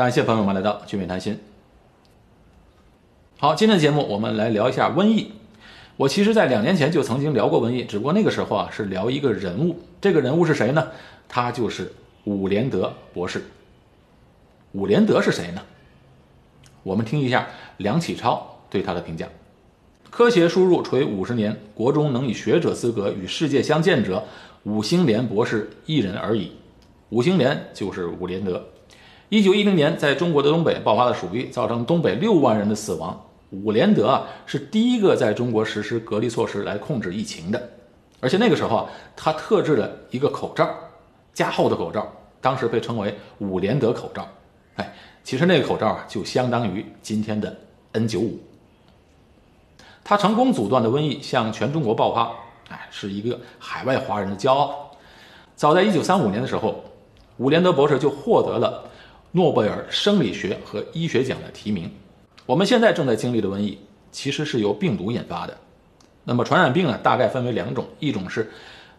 感谢朋友们来到聚美谈心。好，今天的节目我们来聊一下瘟疫。我其实，在两年前就曾经聊过瘟疫，只不过那个时候啊是聊一个人物，这个人物是谁呢？他就是伍连德博士。伍连德是谁呢？我们听一下梁启超对他的评价：科学输入垂五十年，国中能以学者资格与世界相见者，伍星连博士一人而已。伍星连就是伍连德。一九一零年，在中国的东北爆发了鼠疫，造成东北六万人的死亡。伍连德啊，是第一个在中国实施隔离措施来控制疫情的，而且那个时候啊，他特制了一个口罩，加厚的口罩，当时被称为伍连德口罩。哎，其实那个口罩啊，就相当于今天的 N95。他成功阻断的瘟疫向全中国爆发，哎，是一个海外华人的骄傲。早在一九三五年的时候，伍连德博士就获得了诺贝尔生理学和医学奖的提名。我们现在正在经历的瘟疫，其实是由病毒引发的。那么传染病呢，大概分为两种，一种是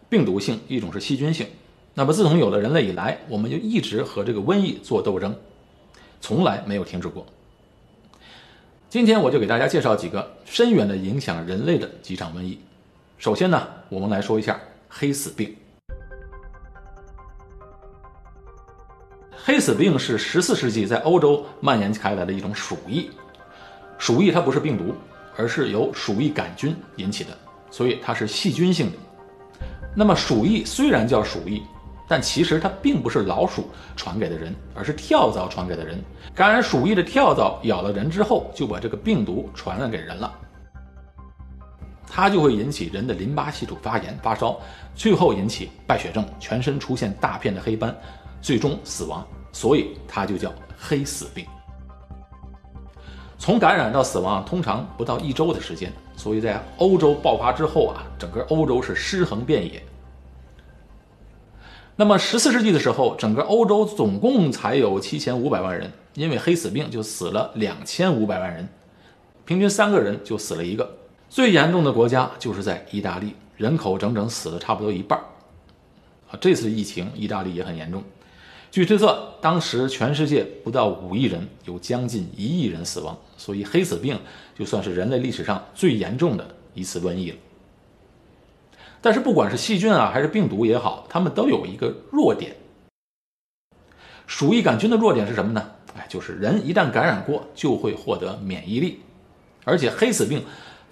病毒性，一种是细菌性。那么自从有了人类以来，我们就一直和这个瘟疫做斗争，从来没有停止过。今天我就给大家介绍几个深远的影响人类的几场瘟疫。首先呢，我们来说一下黑死病。黑死病是十四世纪在欧洲蔓延开来的一种鼠疫。鼠疫它不是病毒，而是由鼠疫杆菌引起的，所以它是细菌性的。那么鼠疫虽然叫鼠疫，但其实它并不是老鼠传给的人，而是跳蚤传给的人。感染鼠疫的跳蚤咬了人之后，就把这个病毒传染给人了。它就会引起人的淋巴系统发炎、发烧，最后引起败血症，全身出现大片的黑斑，最终死亡。所以它就叫黑死病。从感染到死亡通常不到一周的时间，所以在欧洲爆发之后啊，整个欧洲是尸横遍野。那么十四世纪的时候，整个欧洲总共才有七千五百万人，因为黑死病就死了两千五百万人，平均三个人就死了一个。最严重的国家就是在意大利，人口整整死了差不多一半啊，这次疫情意大利也很严重。据推测，当时全世界不到五亿人，有将近一亿人死亡，所以黑死病就算是人类历史上最严重的一次瘟疫了。但是，不管是细菌啊，还是病毒也好，它们都有一个弱点。鼠疫杆菌的弱点是什么呢？哎，就是人一旦感染过，就会获得免疫力，而且黑死病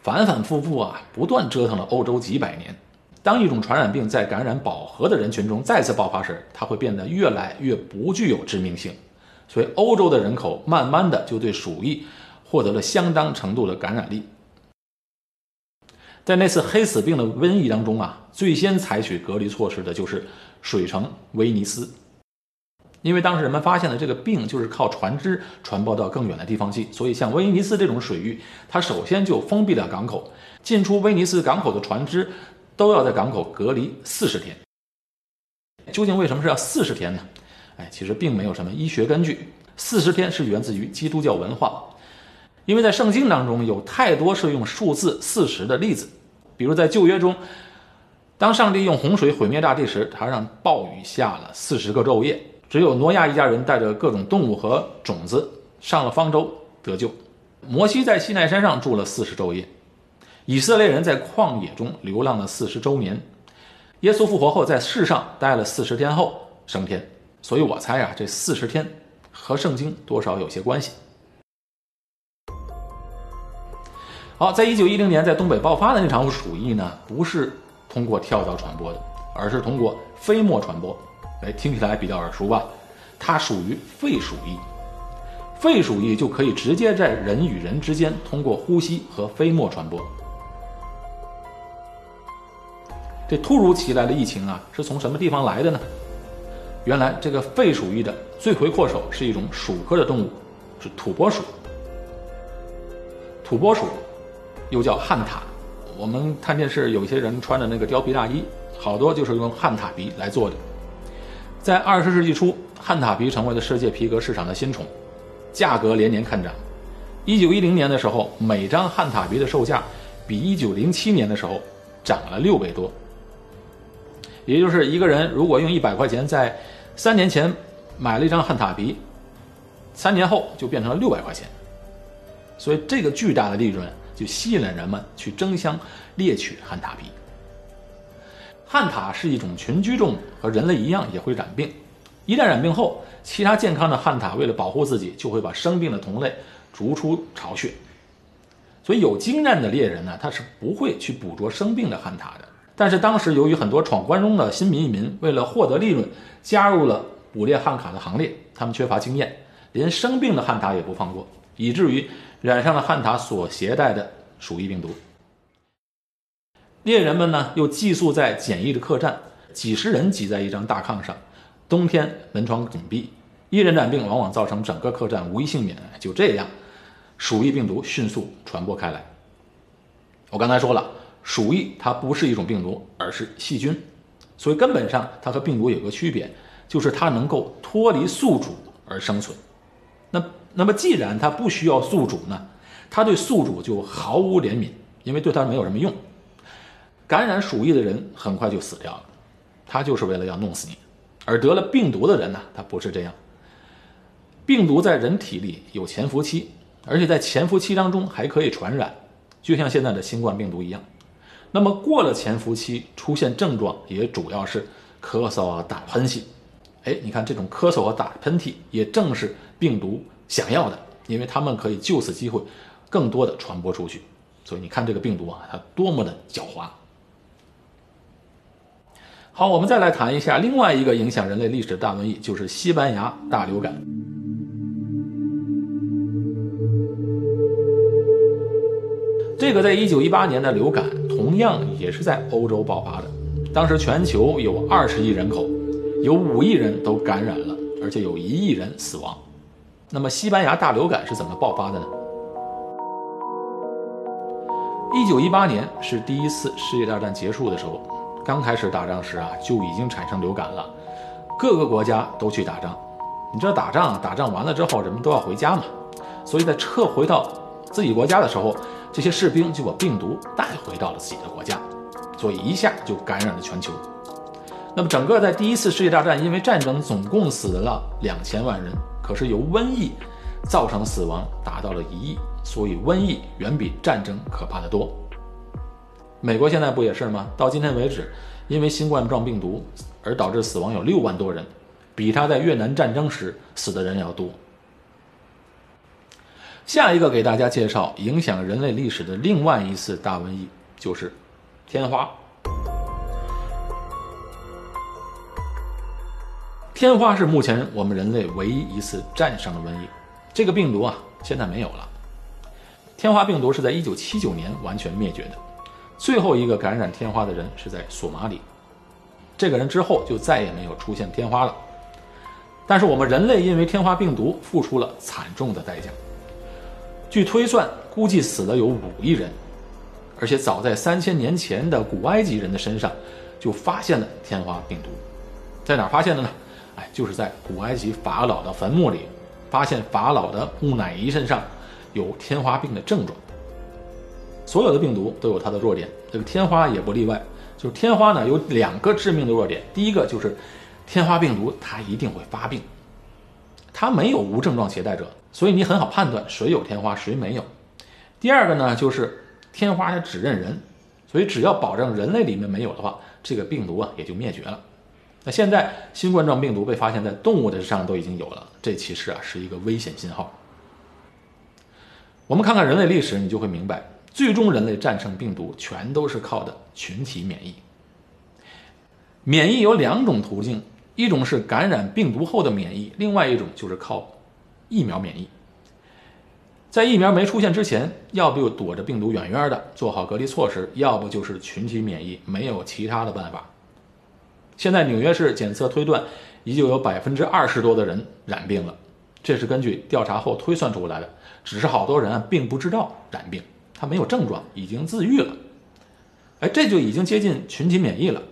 反反复复啊，不断折腾了欧洲几百年。当一种传染病在感染饱和的人群中再次爆发时，它会变得越来越不具有致命性，所以欧洲的人口慢慢的就对鼠疫获得了相当程度的感染力。在那次黑死病的瘟疫当中啊，最先采取隔离措施的就是水城威尼斯，因为当时人们发现了这个病就是靠船只传播到更远的地方去，所以像威尼斯这种水域，它首先就封闭了港口，进出威尼斯港口的船只。都要在港口隔离四十天。究竟为什么是要四十天呢？哎，其实并没有什么医学根据。四十天是源自于基督教文化，因为在圣经当中有太多是用数字四十的例子。比如在旧约中，当上帝用洪水毁灭大地时，他让暴雨下了四十个昼夜，只有挪亚一家人带着各种动物和种子上了方舟得救。摩西在西奈山上住了四十昼夜。以色列人在旷野中流浪了四十周年，耶稣复活后在世上待了四十天后升天，所以我猜啊，这四十天和圣经多少有些关系。好，在一九一零年在东北爆发的那场鼠疫呢，不是通过跳蚤传播的，而是通过飞沫传播。哎，听起来比较耳熟吧？它属于肺鼠疫，肺鼠疫就可以直接在人与人之间通过呼吸和飞沫传播。这突如其来的疫情啊，是从什么地方来的呢？原来这个肺鼠疫的罪魁祸首是一种鼠科的动物，是土拨鼠。土拨鼠又叫旱獭，我们看电视有些人穿的那个貂皮大衣，好多就是用旱獭皮来做的。在二十世纪初，旱獭皮成为了世界皮革市场的新宠，价格连年看涨。一九一零年的时候，每张旱獭皮的售价比一九零七年的时候涨了六倍多。也就是一个人如果用一百块钱在三年前买了一张旱獭皮，三年后就变成了六百块钱。所以这个巨大的利润就吸引了人们去争相猎取汉獭皮。汉獭是一种群居动物，和人类一样也会染病。一旦染病后，其他健康的汉獭为了保护自己，就会把生病的同类逐出巢穴。所以有经验的猎人呢，他是不会去捕捉生病的汉獭的。但是当时由于很多闯关中的新民民为了获得利润，加入了捕猎汉卡的行列，他们缺乏经验，连生病的汉獭也不放过，以至于染上了汉獭所携带的鼠疫病毒。猎人们呢，又寄宿在简易的客栈，几十人挤在一张大炕上，冬天门窗紧闭，一人染病，往往造成整个客栈无一幸免。就这样，鼠疫病毒迅速传播开来。我刚才说了，鼠疫它不是一种病毒，而是细菌，所以根本上它和病毒有个区别，就是它能够脱离宿主而生存。那那么既然它不需要宿主呢，它对宿主就毫无怜悯，因为对它没有什么用。感染鼠疫的人很快就死掉了，他就是为了要弄死你；而得了病毒的人呢，他不是这样。病毒在人体里有潜伏期，而且在潜伏期当中还可以传染，就像现在的新冠病毒一样。那么过了潜伏期，出现症状也主要是咳嗽啊、打喷嚏。哎，你看这种咳嗽和打喷嚏，也正是病毒想要的，因为他们可以就此机会更多的传播出去。所以你看这个病毒啊，它多么的狡猾。好，我们再来谈一下另外一个影响人类历史的大瘟疫，就是西班牙大流感。这个在一九一八年的流感，同样也是在欧洲爆发的。当时全球有二十亿人口，有五亿人都感染了，而且有一亿人死亡。那么西班牙大流感是怎么爆发的呢？一九一八年是第一次世界大战结束的时候。刚开始打仗时啊，就已经产生流感了，各个国家都去打仗。你知道打仗，打仗完了之后，人们都要回家嘛，所以在撤回到自己国家的时候，这些士兵就把病毒带回到了自己的国家，所以一下就感染了全球。那么整个在第一次世界大战，因为战争总共死了两千万人，可是由瘟疫造成死亡达到了一亿，所以瘟疫远比战争可怕的多。美国现在不也是吗？到今天为止，因为新冠状病毒而导致死亡有六万多人，比他在越南战争时死的人要多。下一个给大家介绍影响人类历史的另外一次大瘟疫，就是天花。天花是目前我们人类唯一一次战胜的瘟疫，这个病毒啊现在没有了。天花病毒是在一九七九年完全灭绝的。最后一个感染天花的人是在索马里，这个人之后就再也没有出现天花了。但是我们人类因为天花病毒付出了惨重的代价。据推算，估计死了有五亿人，而且早在三千年前的古埃及人的身上就发现了天花病毒，在哪发现的呢？哎，就是在古埃及法老的坟墓里，发现法老的木乃伊身上有天花病的症状。所有的病毒都有它的弱点，这个天花也不例外。就是天花呢有两个致命的弱点，第一个就是天花病毒它一定会发病，它没有无症状携带者，所以你很好判断谁有天花谁没有。第二个呢就是天花它只认人，所以只要保证人类里面没有的话，这个病毒啊也就灭绝了。那现在新冠状病毒被发现在动物的身上都已经有了，这其实啊是一个危险信号。我们看看人类历史，你就会明白。最终，人类战胜病毒全都是靠的群体免疫。免疫有两种途径，一种是感染病毒后的免疫，另外一种就是靠疫苗免疫。在疫苗没出现之前，要不就躲着病毒远远的做好隔离措施，要不就是群体免疫，没有其他的办法。现在纽约市检测推断，依旧有百分之二十多的人染病了，这是根据调查后推算出来的。只是好多人，并不知道染病。他没有症状，已经自愈了，哎，这就已经接近群体免疫了。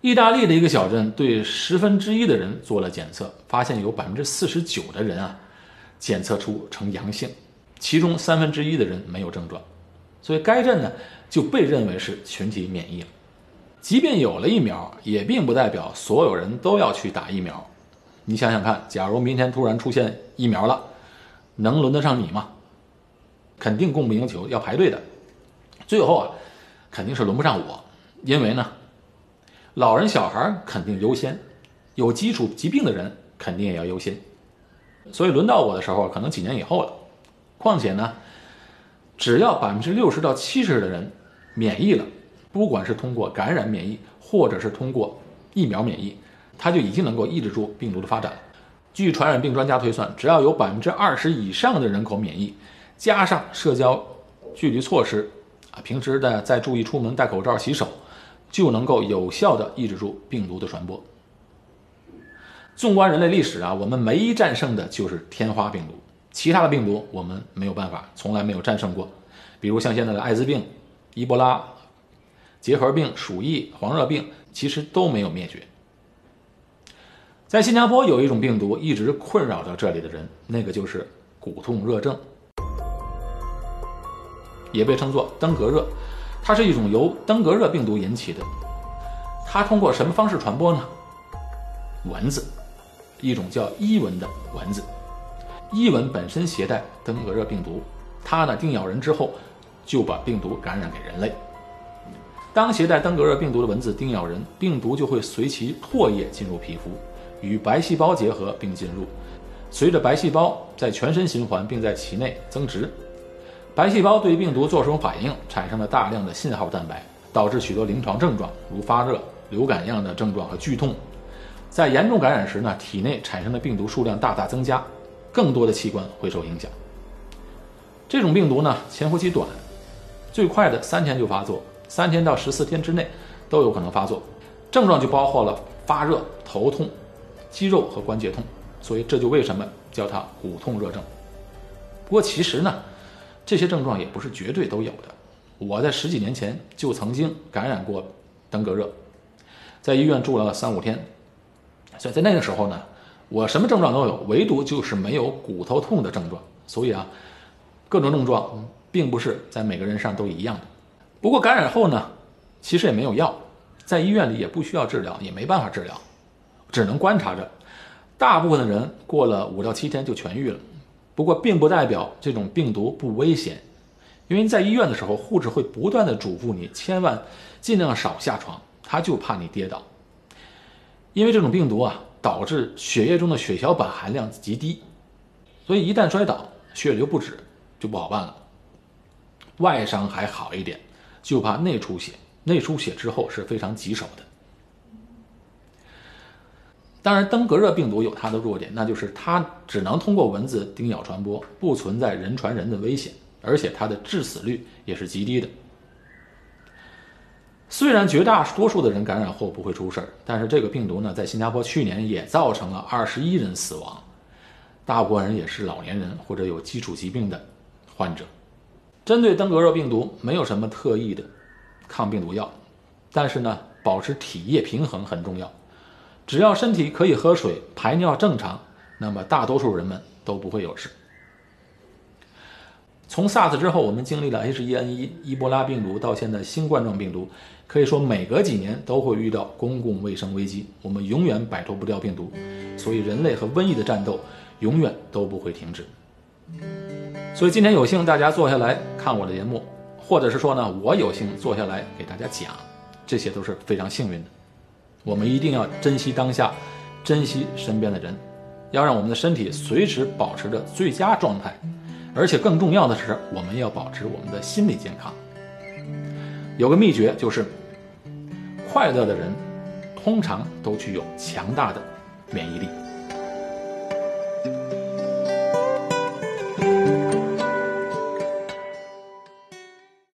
意大利的一个小镇对十分之一的人做了检测，发现有百分之四十九的人啊检测出呈阳性，其中三分之一的人没有症状，所以该镇呢就被认为是群体免疫了。即便有了疫苗，也并不代表所有人都要去打疫苗。你想想看，假如明天突然出现疫苗了，能轮得上你吗？肯定供不应求，要排队的。最后啊，肯定是轮不上我，因为呢，老人小孩肯定优先，有基础疾病的人肯定也要优先。所以轮到我的时候，可能几年以后了。况且呢，只要百分之六十到七十的人免疫了，不管是通过感染免疫，或者是通过疫苗免疫，它就已经能够抑制住病毒的发展了。据传染病专家推算，只要有百分之二十以上的人口免疫，加上社交距离措施，啊，平时的再注意出门戴口罩、洗手，就能够有效的抑制住病毒的传播。纵观人类历史啊，我们唯一战胜的就是天花病毒，其他的病毒我们没有办法，从来没有战胜过。比如像现在的艾滋病、伊波拉、结核病、鼠疫、黄热病，其实都没有灭绝。在新加坡有一种病毒一直困扰着这里的人，那个就是骨痛热症，也被称作登革热，它是一种由登革热病毒引起的。它通过什么方式传播呢？蚊子。一种叫伊蚊的蚊子，伊蚊本身携带登革热病毒，它呢叮咬人之后，就把病毒感染给人类。当携带登革热病毒的蚊子叮咬人，病毒就会随其唾液进入皮肤，与白细胞结合并进入，随着白细胞在全身循环并在其内增殖，白细胞对病毒做出反应，产生了大量的信号蛋白，导致许多临床症状，如发热、流感样的症状和剧痛。在严重感染时呢，体内产生的病毒数量大大增加，更多的器官会受影响。这种病毒呢，潜伏期短，最快的三天就发作，三天到十四天之内都有可能发作，症状就包括了发热、头痛、肌肉和关节痛，所以这就为什么叫它骨痛热症。不过其实呢，这些症状也不是绝对都有的。我在十几年前就曾经感染过登革热，在医院住了三五天。所以在那个时候呢，我什么症状都有，唯独就是没有骨头痛的症状。所以啊，各种症状并不是在每个人上都一样的。不过感染后呢，其实也没有药，在医院里也不需要治疗，也没办法治疗，只能观察着。大部分的人过了五到七天就痊愈了。不过并不代表这种病毒不危险，因为在医院的时候，护士会不断的嘱咐你，千万尽量少下床，他就怕你跌倒。因为这种病毒啊，导致血液中的血小板含量极低，所以一旦摔倒，血流不止，就不好办了。外伤还好一点，就怕内出血。内出血之后是非常棘手的。当然，登革热病毒有它的弱点，那就是它只能通过蚊子叮咬传播，不存在人传人的危险，而且它的致死率也是极低的。虽然绝大多数的人感染后不会出事儿，但是这个病毒呢，在新加坡去年也造成了二十一人死亡，大部分人也是老年人或者有基础疾病的患者。针对登革热病毒，没有什么特异的抗病毒药，但是呢，保持体液平衡很重要。只要身体可以喝水、排尿正常，那么大多数人们都不会有事。从 SARS 之后，我们经历了 H1N1、伊波拉病毒到现在新冠状病毒，可以说每隔几年都会遇到公共卫生危机，我们永远摆脱不掉病毒，所以人类和瘟疫的战斗永远都不会停止。所以今天有幸大家坐下来看我的节目，或者是说呢，我有幸坐下来给大家讲，这些都是非常幸运的。我们一定要珍惜当下，珍惜身边的人，要让我们的身体随时保持着最佳状态。而且更重要的是，我们要保持我们的心理健康。有个秘诀就是，快乐的人通常都具有强大的免疫力。